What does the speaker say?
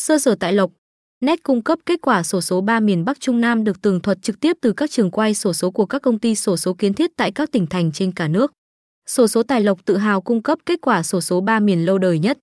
Sơ sở tại Lộc Net cung cấp kết quả sổ số 3 miền Bắc Trung Nam được tường thuật trực tiếp từ các trường quay sổ số của các công ty sổ số kiến thiết tại các tỉnh thành trên cả nước. Sổ số Tài Lộc tự hào cung cấp kết quả sổ số 3 miền lâu đời nhất.